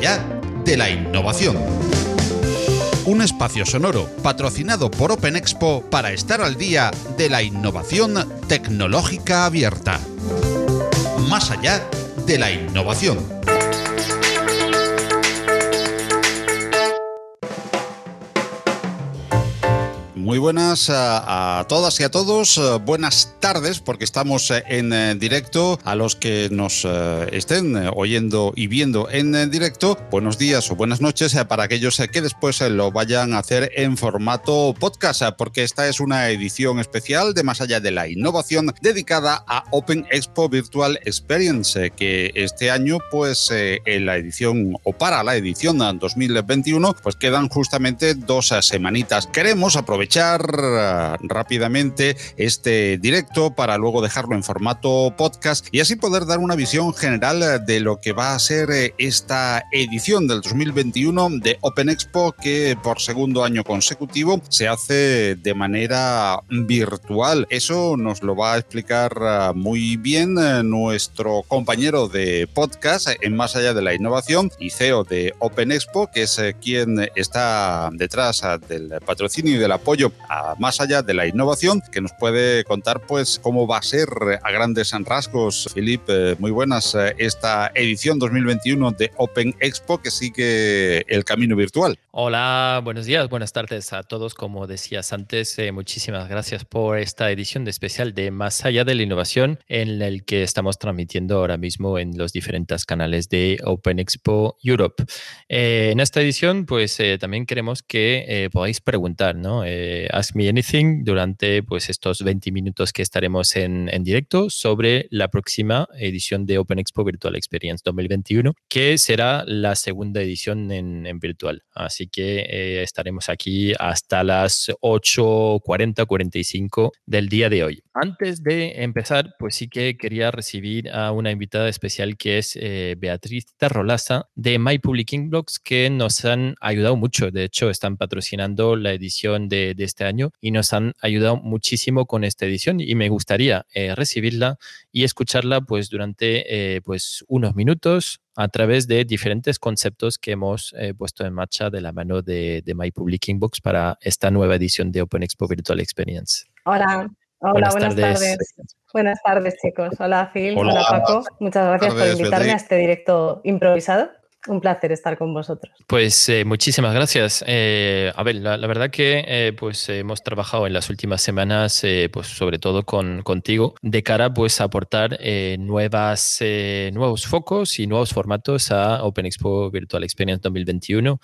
allá de la innovación. Un espacio sonoro patrocinado por Open Expo para estar al día de la innovación tecnológica abierta. Más allá de la innovación. Muy buenas a, todas y a todos. Eh, buenas tardes, porque estamos eh, en eh, directo. A los que nos estén oyendo y viendo en directo, buenos días o buenas noches para aquellos que después lo vayan a hacer en formato podcast, porque esta es una edición especial de Más allá de la innovación dedicada a Open Expo Virtual Experience, que este año, pues en la edición o para la edición 2021, pues quedan justamente dos semanitas. Queremos aprovechar eh, rápidamente este directo para luego dejarlo en formato podcast y así poder dar una visión general eh, de lo que va a ser eh, esta edición del 2021 de Open Expo que por segundo año consecutivo se hace de manera virtual. Eso nos lo va a explicar muy bien nuestro compañero de podcast en Más allá de la innovación y CEO de Open Expo, que es quien está detrás del patrocinio y del apoyo más allá de la innovación, que nos puede contar pues cómo va a ser a grandes rasgos. Felipe, muy buenas, eh, esta edición 2021 de Open Expo que sigue el camino virtual. Hola, buenos días, buenas tardes a todos. Como decías antes, eh, muchísimas gracias por esta edición de especial de Más allá de la innovación en el que estamos transmitiendo ahora mismo en los diferentes canales de Open Expo Europe. Eh, en esta edición, pues también queremos que podáis preguntar, ¿no? Ask Me Anything durante pues, estos 20 minutos que estaremos en, directo sobre la próxima edición de Open Expo Virtual Experience 2021, que será la segunda edición en, virtual. Así que eh, estaremos aquí hasta las 8.40, 45 del día de hoy. Antes de empezar, pues sí que quería recibir a una invitada especial que es eh, Beatriz Tarrolaza de My Publishing Blogs, que nos han ayudado mucho. De hecho, están patrocinando la edición de, de este año y nos han ayudado muchísimo con esta edición y me gustaría eh, recibirla y escucharla pues durante eh, pues unos minutos a través de diferentes conceptos que hemos eh, puesto en marcha de la mano de, de My Public Inbox para esta nueva edición de Open Expo Virtual Experience. Hola, Hola, buenas, tardes. Buenas tardes, chicos. Hola, Phil. Hola, Paco. Muchas gracias por invitarme a este directo improvisado. Un placer estar con vosotros. Pues eh, muchísimas gracias. Eh, a ver, la, verdad que eh, pues hemos trabajado en las últimas semanas, pues sobre todo con, contigo, de cara pues a aportar nuevas, nuevos focos y nuevos formatos a Open Expo Virtual Experience 2021.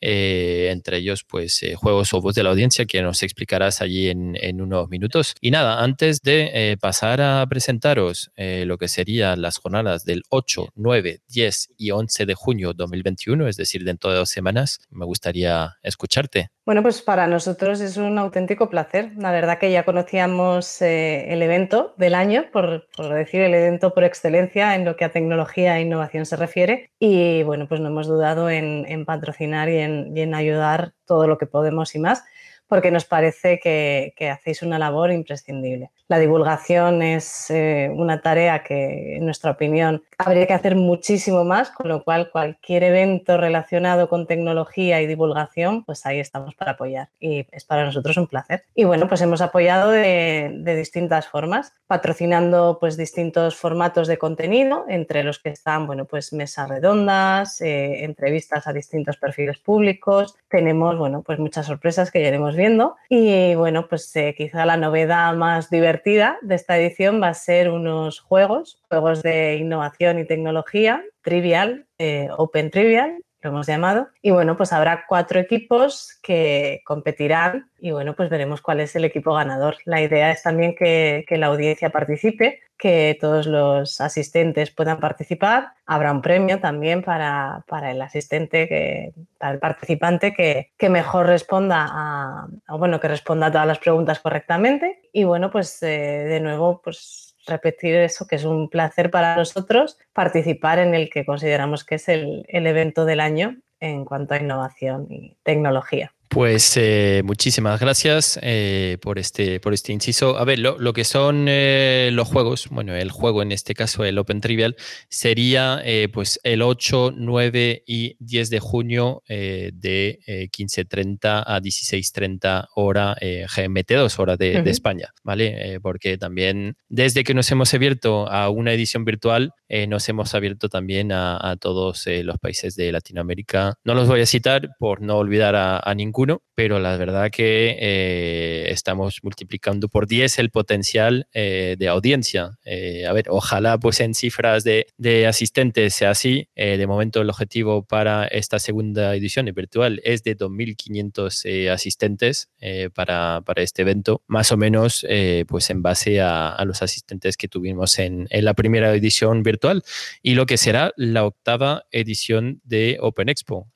entre ellos, pues juegos o voz de la audiencia que nos explicarás allí en, en unos minutos. Y nada, antes de pasar a presentaros lo que serían las jornadas del 8, 9, 10 y 11 de junio 2021, es decir, dentro de dos semanas. Me gustaría escucharte. Bueno, pues para nosotros es un auténtico placer. La verdad que ya conocíamos eh, el evento del año, por, decir el evento por excelencia en lo que a tecnología e innovación se refiere. Y bueno, pues no hemos dudado en, patrocinar y en, y en ayudar todo lo que podemos y más porque nos parece que, hacéis una labor imprescindible. La divulgación es eh, una tarea que, en nuestra opinión, habría que hacer muchísimo más, con lo cual cualquier evento relacionado con tecnología y divulgación, pues ahí estamos para apoyar y es para nosotros un placer. Y bueno, pues hemos apoyado de, distintas formas, patrocinando pues distintos formatos de contenido, entre los que están, bueno, pues mesas redondas, eh, entrevistas a distintos perfiles públicos, tenemos, bueno, pues muchas sorpresas que ya iremos viendo. Y bueno, pues eh, quizá la novedad más divertida de esta edición va a ser unos juegos, juegos de innovación y tecnología, Trivial, eh, Open Trivial, lo hemos llamado. Y bueno, pues habrá cuatro equipos que competirán y bueno, pues veremos cuál es el equipo ganador. La idea es también que, la audiencia participe, que todos los asistentes puedan participar. Habrá un premio también para, el asistente, que, para el participante que, que mejor responda a, bueno, que responda a todas las preguntas correctamente. Y bueno, pues eh, de nuevo, pues repetir eso, que es un placer para nosotros participar en el que consideramos que es el, evento del año en cuanto a innovación y tecnología. Pues eh, muchísimas gracias eh, por, este, por este inciso. A ver, lo, que son eh, los juegos, bueno, el juego en este caso, el Open Trivial, sería pues el 8, 9 y 10 de junio de 15.30 a 16.30 hora GMT2, hora de, España, ¿vale? porque también desde que nos hemos abierto a una edición virtual, nos hemos abierto también a, todos los países de Latinoamérica. No los voy a citar por no olvidar a, a ninguno pero la verdad que eh, estamos multiplicando por 10 el potencial eh, de audiencia. Eh, a ver, ojalá pues en cifras de, de asistentes sea así. de momento el objetivo para esta segunda edición virtual es de 2.500 asistentes para, para, este evento, más o menos pues en base a, a los asistentes que tuvimos en, en, la primera edición virtual y lo que será la octava edición de Open Expo,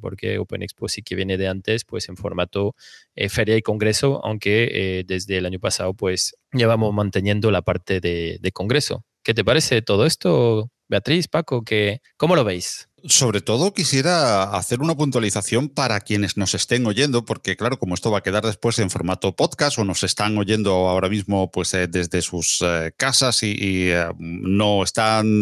porque Open Expo sí que viene de antes pues en formato eh, feria y congreso, aunque eh, desde el año pasado pues llevamos manteniendo la parte de, de congreso. ¿Qué te parece todo esto, Beatriz, Paco? Que, ¿Cómo lo veis? Sobre todo quisiera hacer una puntualización para quienes nos estén oyendo, porque claro, como esto va a quedar después en formato podcast o nos están oyendo ahora mismo pues eh, desde sus eh, casas y, eh, no están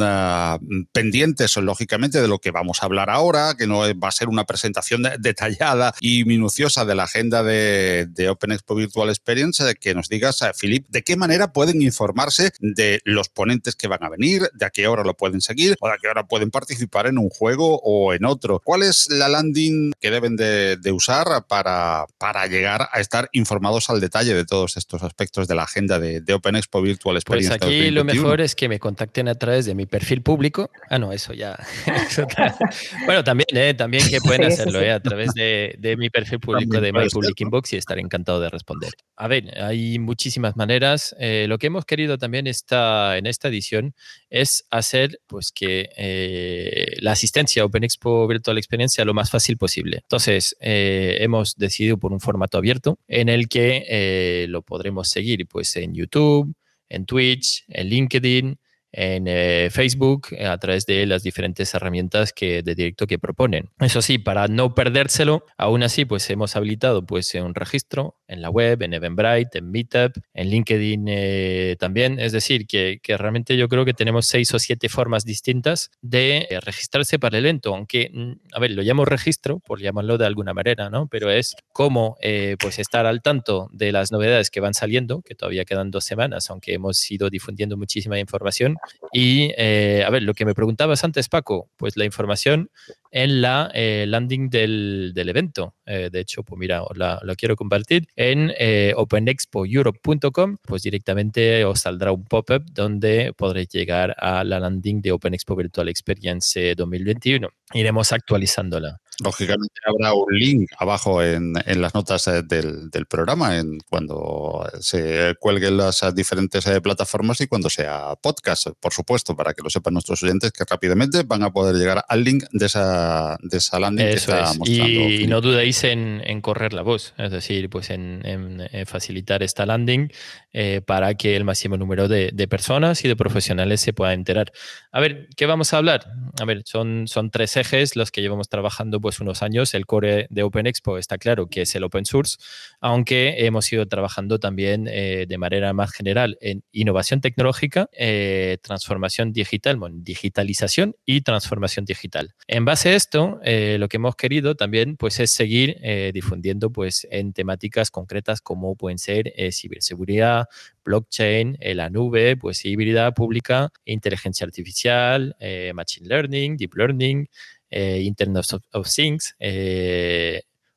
pendientes lógicamente de lo que vamos a hablar ahora, que no va a ser una presentación detallada y minuciosa de la agenda de, Open Expo Virtual Experience, que nos digas, Filip, de qué manera pueden informarse de los ponentes que van a venir, de a qué hora lo pueden seguir o de a qué hora pueden participar en un juego o en otro. ¿Cuál es la landing que deben de, usar para, para llegar a estar informados al detalle de todos estos aspectos de la agenda de, Open Expo Virtual pues Experience? Pues aquí lo mejor es que me contacten a través de mi perfil público. Ah, no, eso ya. bueno, también, ¿eh? también que pueden hacerlo ¿eh? a través de, de, mi perfil público de My Public Inbox y estaré encantado de responder. A ver, hay muchísimas maneras. Eh, lo que hemos querido también esta, en esta edición es hacer pues que eh, la asistencia a Open Expo Virtual Experiencia lo más fácil posible. Entonces, eh, hemos decidido por un formato abierto en el que eh, lo podremos seguir pues en YouTube, en Twitch, en LinkedIn, en Facebook a través de las diferentes herramientas que, de directo que proponen. Eso sí, para no perdérselo, aún así, pues hemos habilitado pues un registro en la web, en Eventbrite, en Meetup, en LinkedIn eh, también. Es decir, que, que, realmente yo creo que tenemos seis o siete formas distintas de registrarse para el evento, aunque, mm, a ver, lo llamo registro, por llamarlo de alguna manera, ¿no? Pero es cómo pues estar al tanto de las novedades que van saliendo, que todavía quedan dos semanas, aunque hemos ido difundiendo muchísima información y, eh, a ver, lo que me preguntabas antes, Paco, pues la información en la eh, landing del, del evento. Eh, de hecho, pues mira, la, quiero compartir en openexpoeurope.com, pues directamente os saldrá un pop-up donde podréis llegar a la landing de Open Expo Virtual Experience 2021. Iremos actualizándola. Lógicamente habrá un link abajo en, en las notas del, del, programa en cuando se cuelguen las diferentes plataformas y cuando sea podcast por supuesto, para que lo sepan nuestros oyentes, que rápidamente van a poder llegar al link de esa, de esa landing que está mostrando. Y, no dudéis en, correr la voz, es decir, pues en, facilitar esta landing eh, para que el máximo número de, personas y de profesionales se pueda enterar. A ver, ¿qué vamos a hablar? A ver, son, son tres ejes los que llevamos trabajando pues unos años. El core de Open Expo está claro que es el open source, aunque hemos ido trabajando también eh, de manera más general en innovación tecnológica, eh, transformación digital, digitalización y transformación digital. En base a esto, eh, lo que hemos querido también pues, es seguir eh, difundiendo pues, en temáticas concretas como pueden ser ciberseguridad, blockchain, la nube, pues híbrida pública, inteligencia artificial, machine learning, deep learning, Internet of, Things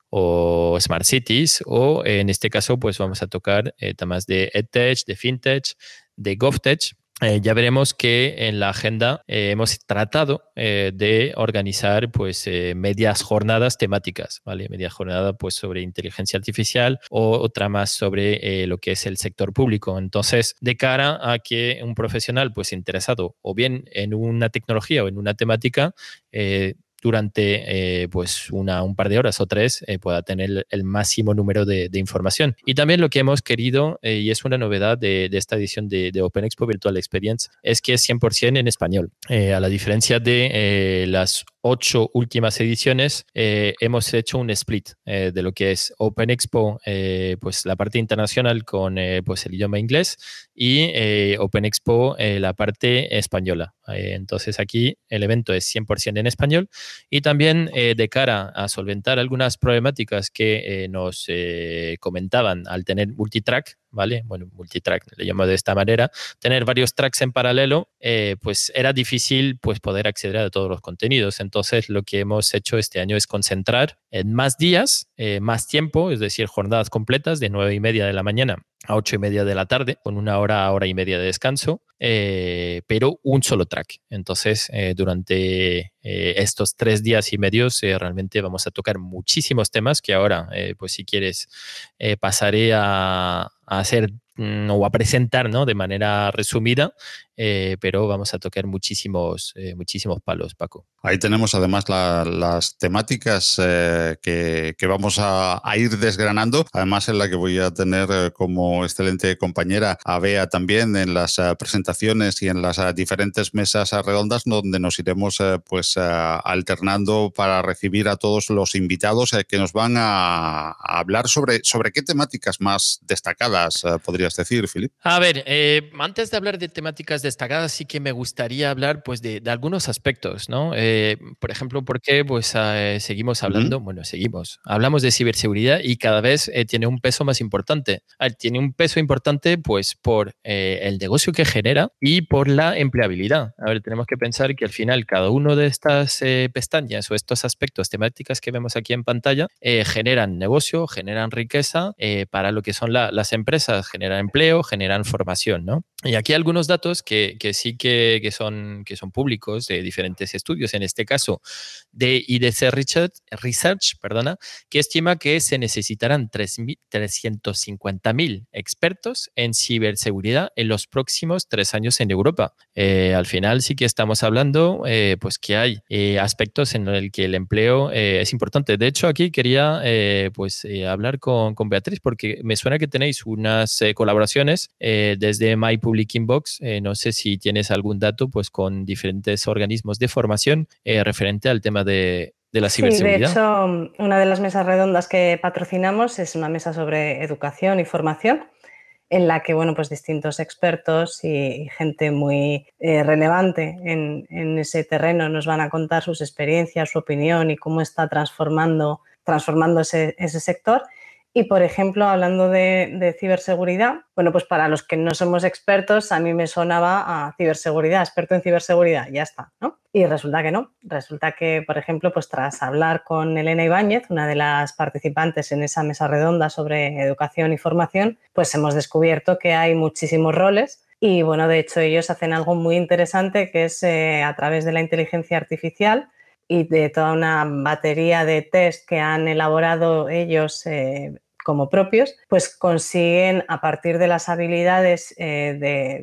o Smart Cities, o en este caso, pues vamos a tocar temas de EdTech, de FinTech, de GovTech, eh, ya veremos que en la agenda eh, hemos tratado eh, de organizar pues medias jornadas temáticas, ¿vale? Media jornada pues sobre inteligencia artificial o otra más sobre lo que es el sector público. Entonces, de cara a que un profesional pues interesado o bien en una tecnología o en una temática durante eh, pues una, un par de horas o tres eh, pueda tener el máximo número de, información. Y también lo que hemos querido, eh, y es una novedad de, esta edición de, de, Open Expo Virtual Experience, es que es 100% en español. a la diferencia de las ocho últimas ediciones eh, hemos hecho un split eh, de lo que es Open Expo, eh, pues la parte internacional con pues el idioma inglés y Open Expo la parte española. Entonces aquí el evento es 100% en español y también de cara a solventar algunas problemáticas que nos comentaban al tener multitrack, ¿vale? Bueno, multitrack, le llamo de esta manera, tener varios tracks en paralelo, eh, pues era difícil pues, poder acceder a todos los contenidos. Entonces, lo que hemos hecho este año es concentrar en más días, eh, más tiempo, es decir, jornadas completas de nueve y media de la mañana a ocho y media de la tarde, con una hora, hora y media de descanso, eh, pero un solo track. Entonces, durante estos tres días y medios, realmente vamos a tocar muchísimos temas que ahora, pues si quieres, pasaré a, a hacer mm, o a presentar ¿no? de manera resumida, eh, pero vamos a tocar muchísimos, eh, muchísimos palos, Paco. Ahí tenemos además las temáticas eh, que, vamos a, ir desgranando, además en la que voy a tener como excelente compañera a Bea también en las presentaciones y en las diferentes mesas redondas donde nos iremos pues alternando para recibir a todos los invitados que nos van a, hablar sobre, sobre qué temáticas más destacadas podrías decir, Filip. A ver, antes de hablar de temáticas destacadas sí que me gustaría hablar pues de, algunos aspectos, ¿no? Eh, por ejemplo, ¿por qué pues, eh, seguimos hablando? Bueno, seguimos. Hablamos de ciberseguridad y cada vez eh, tiene un peso más importante. tiene un peso importante pues por el negocio que genera y por la empleabilidad. A ver, tenemos que pensar que al final cada uno de estas pestañas o estos aspectos temáticas que vemos aquí en pantalla generan negocio, generan riqueza para lo que son las empresas, generan empleo, generan formación, ¿no? Y aquí algunos datos que que, sí que, que, son, que son públicos de diferentes estudios, en este caso de IDC Research, Research perdona, que estima que se necesitarán 350.000 expertos en ciberseguridad en los próximos tres años en Europa. Eh, al final sí que estamos hablando eh, pues que hay eh, aspectos en el que el empleo es importante. De hecho, aquí quería pues hablar con, con, Beatriz porque me suena que tenéis unas colaboraciones desde My Public Inbox, no sé si tienes algún dato pues con diferentes organismos de formación referente al tema de, la ciberseguridad. Sí, de hecho, una de las mesas redondas que patrocinamos es una mesa sobre educación y formación en la que bueno, pues distintos expertos y gente muy eh, relevante en, ese terreno nos van a contar sus experiencias, su opinión y cómo está transformando, transformándose ese sector. Y, por ejemplo, hablando de, ciberseguridad, bueno, pues para los que no somos expertos, a mí me sonaba a ciberseguridad, experto en ciberseguridad, ya está, ¿no? Y resulta que no. Resulta que, por ejemplo, pues tras hablar con Elena Ibáñez, una de las participantes en esa mesa redonda sobre educación y formación, pues hemos descubierto que hay muchísimos roles y, bueno, de hecho ellos hacen algo muy interesante que es eh, a través de la inteligencia artificial y de toda una batería de test que han elaborado ellos eh, como propios, pues consiguen a partir de las habilidades eh,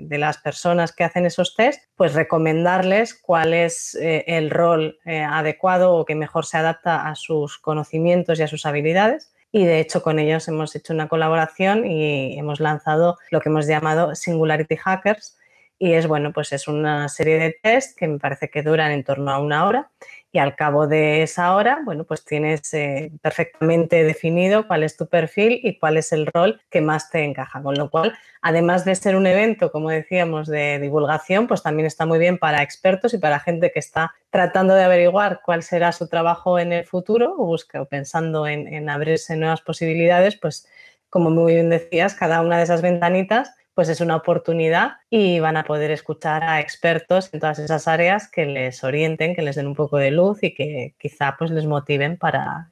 de, las personas que hacen esos test, pues recomendarles cuál es eh, el rol adecuado o que mejor se adapta a sus conocimientos y a sus habilidades. Y de hecho con ellos hemos hecho una colaboración y hemos lanzado lo que hemos llamado Singularity Hackers. Y es bueno, pues es una serie de test que me parece que duran en torno a una hora y al cabo de esa hora, bueno, pues tienes eh, perfectamente definido cuál es tu perfil y cuál es el rol que más te encaja. Con lo cual, además de ser un evento, como decíamos, de divulgación, pues también está muy bien para expertos y para gente que está tratando de averiguar cuál será su trabajo en el futuro o, busca, o pensando en, en abrirse nuevas posibilidades, pues como muy bien decías, cada una de esas ventanitas pues es una oportunidad y van a poder escuchar a expertos en todas esas áreas que les orienten, que les den un poco de luz y que quizá pues les motiven para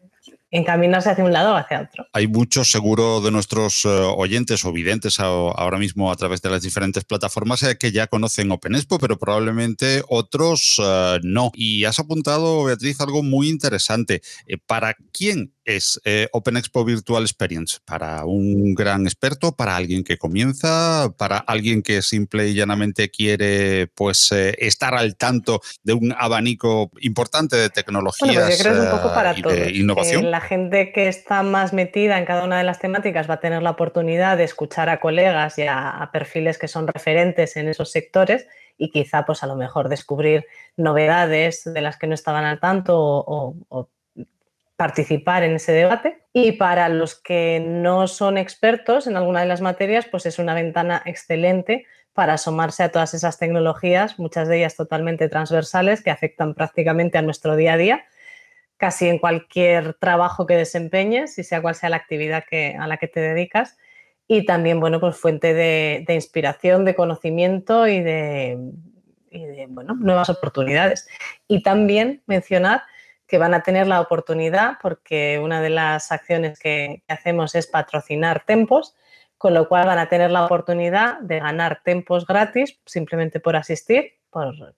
encaminarse hacia un lado o hacia otro. Hay muchos, seguro, de nuestros eh, oyentes o videntes ahora mismo a través de las diferentes plataformas eh, que ya conocen OpenExpo, pero probablemente otros eh, no. Y has apuntado, Beatriz, algo muy interesante. ¿Para quién es Open Expo Virtual Experience? ¿Para un gran experto? ¿Para alguien que comienza? ¿Para alguien que simple y llanamente quiere pues, estar al tanto de un abanico importante de tecnologías y de innovación? la gente que está más metida en cada una de las temáticas va a tener la oportunidad de escuchar a colegas y a, perfiles que son referentes en esos sectores y quizá pues a lo mejor descubrir novedades de las que no estaban al tanto o, participar en ese debate. Y para los que no son expertos en alguna de las materias, pues es una ventana excelente para asomarse a todas esas tecnologías, muchas de ellas totalmente transversales, que afectan prácticamente a nuestro día a día, casi en cualquier trabajo que desempeñes, y sea cual sea la actividad a la que te dedicas. Y también, bueno, pues fuente de, de inspiración, de conocimiento y de, y de bueno, nuevas oportunidades. Y también mencionar que van a tener la oportunidad, porque una de las acciones que, hacemos es patrocinar tempos, con lo cual van a tener la oportunidad de ganar tempos gratis simplemente por asistir, por,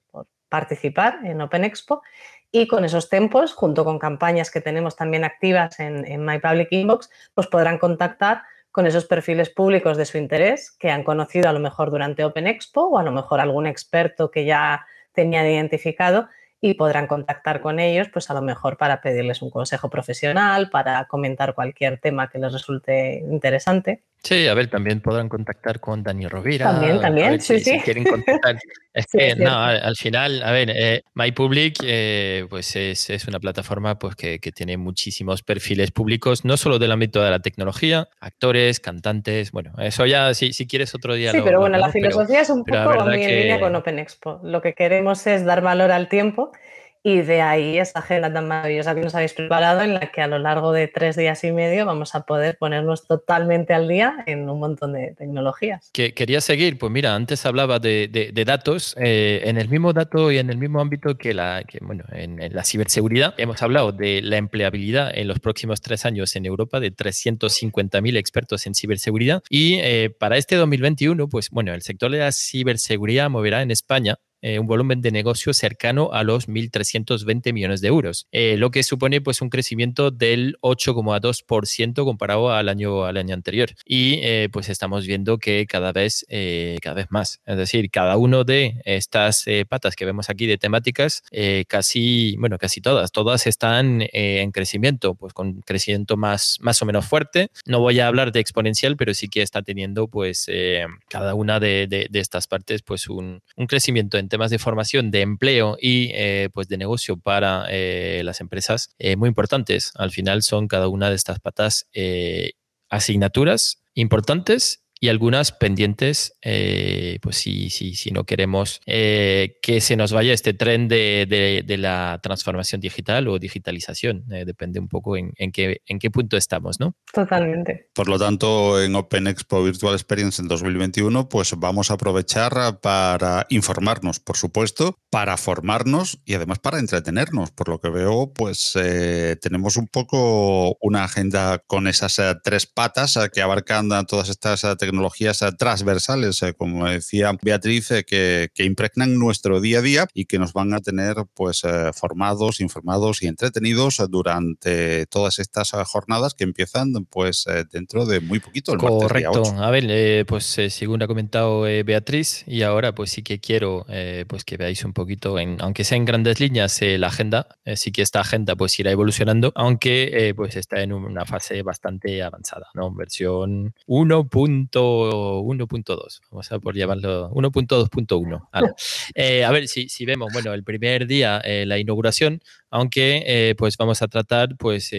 participar en Open Expo y con esos tempos, junto con campañas que tenemos también activas en, en My Public Inbox, pues podrán contactar con esos perfiles públicos de su interés que han conocido a lo mejor durante Open Expo o a lo mejor algún experto que ya tenían identificado y podrán contactar con ellos, pues a lo mejor para pedirles un consejo profesional, para comentar cualquier tema que les resulte interesante. Sí, a ver, también podrán contactar con Dani Rovira. También, también, sí, sí. Si quieren contactar. Es que, no, al, final, a ver, eh, MyPublic eh, pues es, es, una plataforma pues que, que, tiene muchísimos perfiles públicos, no solo del ámbito de la tecnología, actores, cantantes, bueno, eso ya, si, si quieres otro día. Sí, pero bueno, la filosofía es un poco muy en línea con Open Expo. Lo que queremos es dar valor al tiempo y de ahí esta agenda tan maravillosa que nos habéis preparado, en la que a lo largo de tres días y medio vamos a poder ponernos totalmente al día en un montón de tecnologías. Que, quería seguir, pues mira, antes hablaba de, datos, eh, en el mismo dato y en el mismo ámbito que la, bueno, en, la ciberseguridad, hemos hablado de la empleabilidad en los próximos tres años en Europa de 350.000 expertos en ciberseguridad y eh, para este 2021, pues bueno, el sector de la ciberseguridad moverá en España eh, un volumen de negocio cercano a los 1.320 millones de euros, eh, lo que supone pues un crecimiento del 8,2% comparado al año, al año anterior. Y eh, pues estamos viendo que cada vez, cada vez más, es decir, cada uno de estas patas que vemos aquí de temáticas, casi, bueno, casi todas, todas están en crecimiento, pues con crecimiento más, más o menos fuerte. No voy a hablar de exponencial, pero sí que está teniendo pues cada una de, de, de, estas partes pues un, un crecimiento en temas de formación, de empleo y eh, pues de negocio para eh, las empresas eh, muy importantes. Al final son cada una de estas patas asignaturas importantes y algunas pendientes, eh, pues si, si, si no queremos eh, que se nos vaya este tren de, de, la transformación digital o digitalización. Eh, depende un poco en, en, qué, en qué punto estamos, ¿no? Totalmente. Por lo tanto, en Open Expo Virtual Experience en 2021, pues vamos a aprovechar para informarnos, por supuesto, para formarnos y además para entretenernos. Por lo que veo, pues tenemos un poco una agenda con esas tres patas que abarcan todas estas tecnologías tecnologías eh, transversales, eh, como decía Beatriz, eh, que, que, impregnan nuestro día a día y que nos van a tener pues formados, informados y entretenidos durante todas estas jornadas que empiezan pues dentro de muy poquito. El Correcto. A ver, pues según ha comentado Beatriz, y ahora pues sí que quiero pues que veáis un poquito, en, aunque sea en grandes líneas, la agenda, sí que esta agenda pues irá evolucionando, aunque pues está en una fase bastante avanzada, ¿no? Versión 1. 1.2, vamos a por llamarlo 1.2.1. Eh, a ver si, si, vemos, bueno, el primer día eh, la inauguración, aunque eh, pues vamos a tratar pues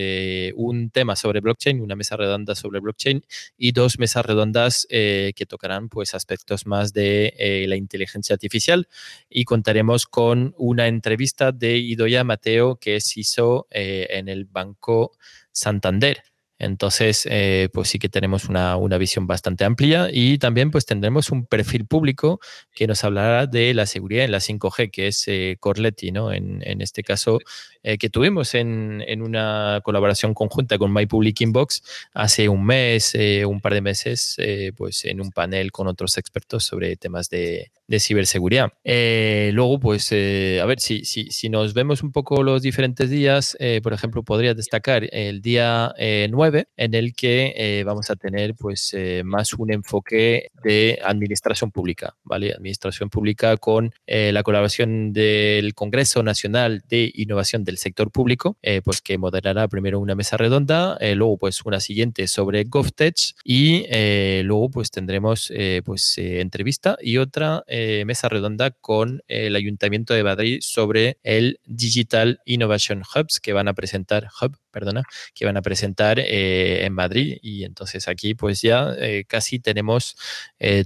un tema sobre blockchain, una mesa redonda sobre blockchain y dos mesas redondas que tocarán pues aspectos más de la inteligencia artificial y contaremos con una entrevista de Idoya Mateo que se hizo en el Banco Santander. Entonces, eh, pues sí que tenemos una, una, visión bastante amplia y también pues tendremos un perfil público que nos hablará de la seguridad en la 5G, que es eh, Corletti, ¿no? En, en, este caso, eh, que tuvimos en, en, una colaboración conjunta con My Public Inbox hace un mes, eh, un par de meses, pues en un panel con otros expertos sobre temas de, de ciberseguridad. luego, pues, a ver, si, si, si, nos vemos un poco los diferentes días, por ejemplo, podría destacar el día 9, en el que vamos a tener pues más un enfoque de administración pública, ¿vale? Administración pública con la colaboración del Congreso Nacional de Innovación de del sector público, eh, pues que moderará primero una mesa redonda, eh, luego pues una siguiente sobre GovTech y eh, luego pues tendremos pues entrevista y otra mesa redonda con el Ayuntamiento de Madrid sobre el Digital Innovation Hubs que van a presentar, Hub, perdona, que van a presentar en Madrid. Y entonces aquí pues ya casi tenemos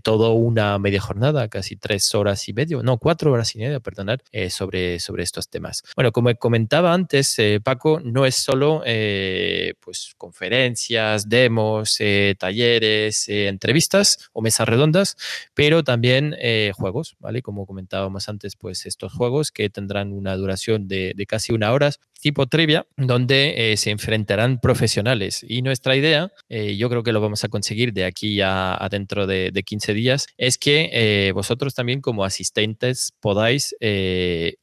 todo una media jornada, casi tres horas y medio, no, cuatro horas y media, perdonad, sobre, sobre estos temas. Bueno, como comentaba antes, Paco, no es solo pues conferencias, demos, talleres, entrevistas o mesas redondas, pero también eh, juegos, ¿vale? Como comentábamos antes, pues estos juegos que tendrán una duración de, casi una hora, tipo trivia, donde eh, se enfrentarán profesionales. Y nuestra idea, eh, yo creo que lo vamos a conseguir de aquí a, dentro de, 15 días, es que vosotros también como asistentes podáis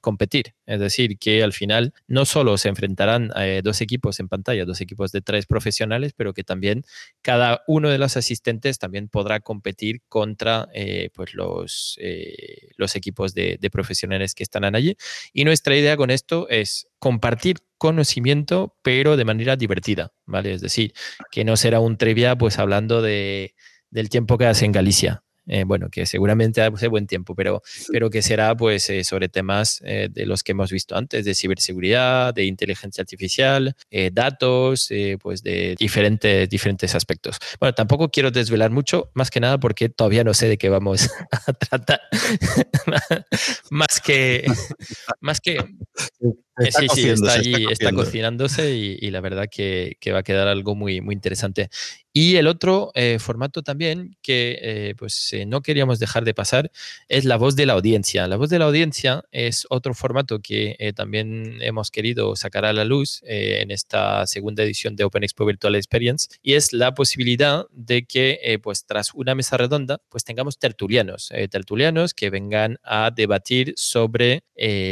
competir. Es decir, que al final no solo se enfrentarán dos equipos en pantalla, dos equipos de tres profesionales, pero que también cada uno de los asistentes también podrá competir contra eh, pues los, los equipos de, profesionales que están allí. Y nuestra idea con esto es compartir conocimiento, pero de manera divertida, ¿vale? Es decir, que no será un trivia pues hablando de, del tiempo que hace en Galicia, eh, bueno, que seguramente hace buen tiempo, pero, pero que será pues eh, sobre temas eh, de los que hemos visto antes, de ciberseguridad, de inteligencia artificial, datos, pues de diferentes, diferentes aspectos. Bueno, tampoco quiero desvelar mucho, más que nada porque todavía no sé de qué vamos a tratar, más que, más que sí, sí, está allí, está, cocinándose y, la verdad que, que, va a quedar algo muy, muy interesante. Y el otro eh, formato también que eh, pues eh, no queríamos dejar de pasar es la voz de la audiencia. La voz de la audiencia es otro formato que también hemos querido sacar a la luz en esta segunda edición de Open Expo Virtual Experience y es la posibilidad de que pues tras una mesa redonda pues tengamos tertulianos, tertulianos que vengan a debatir sobre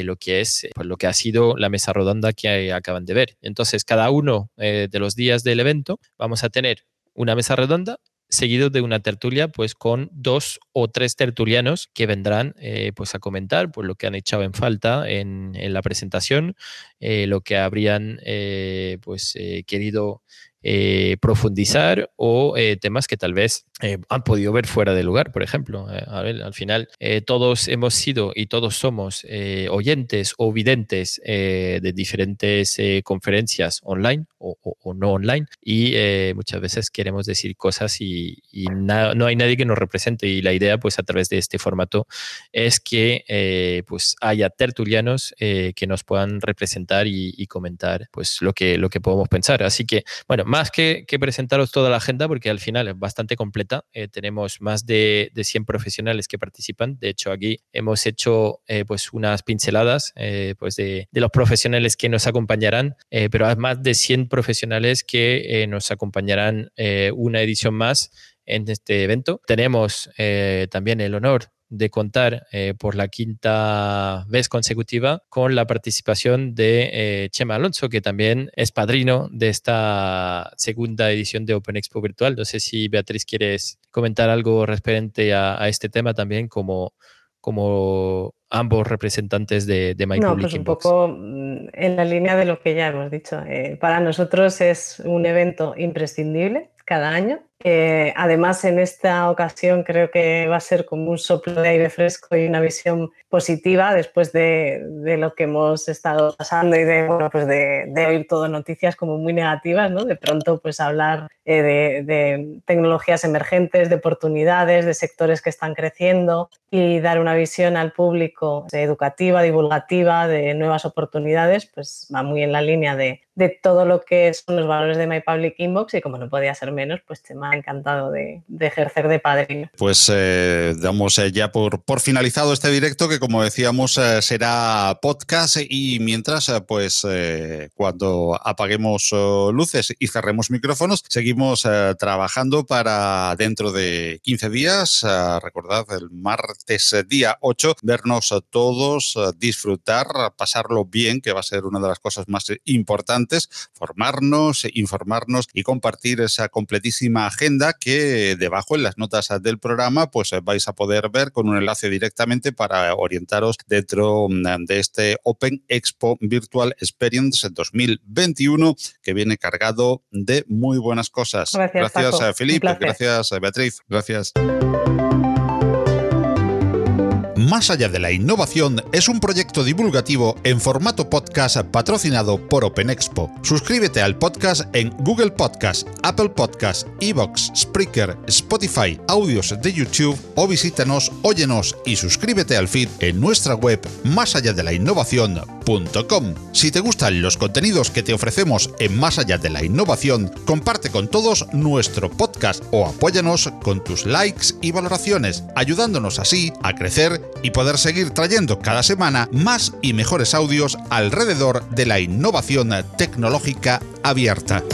lo que es pues, lo que ha sido la mesa redonda que acaban de ver. Entonces cada uno de los días del evento vamos a tener una mesa redonda seguido de una tertulia pues con dos o tres tertulianos que vendrán eh, pues a comentar pues lo que han echado en falta en, la presentación eh, lo que habrían eh, pues querido eh, profundizar o eh, temas que tal vez eh, han podido ver fuera de lugar, por ejemplo. a ver, al final todos hemos sido y todos somos oyentes o videntes de diferentes conferencias online o, no online y muchas veces queremos decir cosas y, no hay nadie que nos represente y la idea pues a través de este formato es que pues haya tertulianos que nos puedan representar y, y, comentar pues lo que, lo que podemos pensar. Así que, bueno, más que, presentaros toda la agenda, porque al final es bastante completa, eh, tenemos más de, 100 profesionales que participan. De hecho, aquí hemos hecho eh, pues unas pinceladas eh, pues de, los profesionales que nos acompañarán, pero hay más de 100 profesionales que nos acompañarán una edición más en este evento. Tenemos también el honor de contar eh, por la quinta vez consecutiva con la participación de eh, Chema Alonso, que también es padrino de esta segunda edición de Open Expo Virtual. No sé si Beatriz quieres comentar algo referente a, este tema también como, como ambos representantes de, de My no, pues un poco mm, en la línea de lo que ya hemos dicho. Eh, para nosotros es un evento imprescindible cada año además, en esta ocasión creo que va a ser como un soplo de aire fresco y una visión positiva después de, lo que hemos estado pasando y de, bueno, pues de, oír todo noticias como muy negativas, ¿no? De pronto, pues hablar eh, de, de, tecnologías emergentes, de oportunidades, de sectores que están creciendo y dar una visión al público educativa, divulgativa, de nuevas oportunidades, pues va muy en la línea de, todo lo que son los valores de My Public Inbox y como no podía ser menos, pues encantado de, ejercer de padrino. Pues eh, damos eh, ya por, por finalizado este directo que como decíamos eh, será podcast y mientras pues cuando apaguemos luces y cerremos micrófonos seguimos trabajando para dentro de 15 días, recordad el martes día 8, vernos todos, disfrutar, pasarlo bien, que va a ser una de las cosas más importantes, formarnos, informarnos y compartir esa completísima agenda que debajo en las notas del programa pues eh, vais a poder ver con un enlace directamente para orientaros dentro mm, de este Open Expo Virtual Experience 2021 que viene cargado de muy buenas cosas. Gracias, gracias Felipe. Gracias, Beatriz. Gracias. Más allá de la innovación es un proyecto divulgativo en formato podcast patrocinado por Open Expo. Suscríbete al podcast en Google Podcast, Apple Podcast, Evox, Spreaker, Spotify, audios de YouTube o visítanos, óyenos y suscríbete al feed en nuestra web más allá de la Si te gustan los contenidos que te ofrecemos en Más allá de la innovación, comparte con todos nuestro podcast o apóyanos con tus likes y valoraciones, ayudándonos así a crecer y poder seguir trayendo cada semana más y mejores audios alrededor de la innovación tecnológica abierta.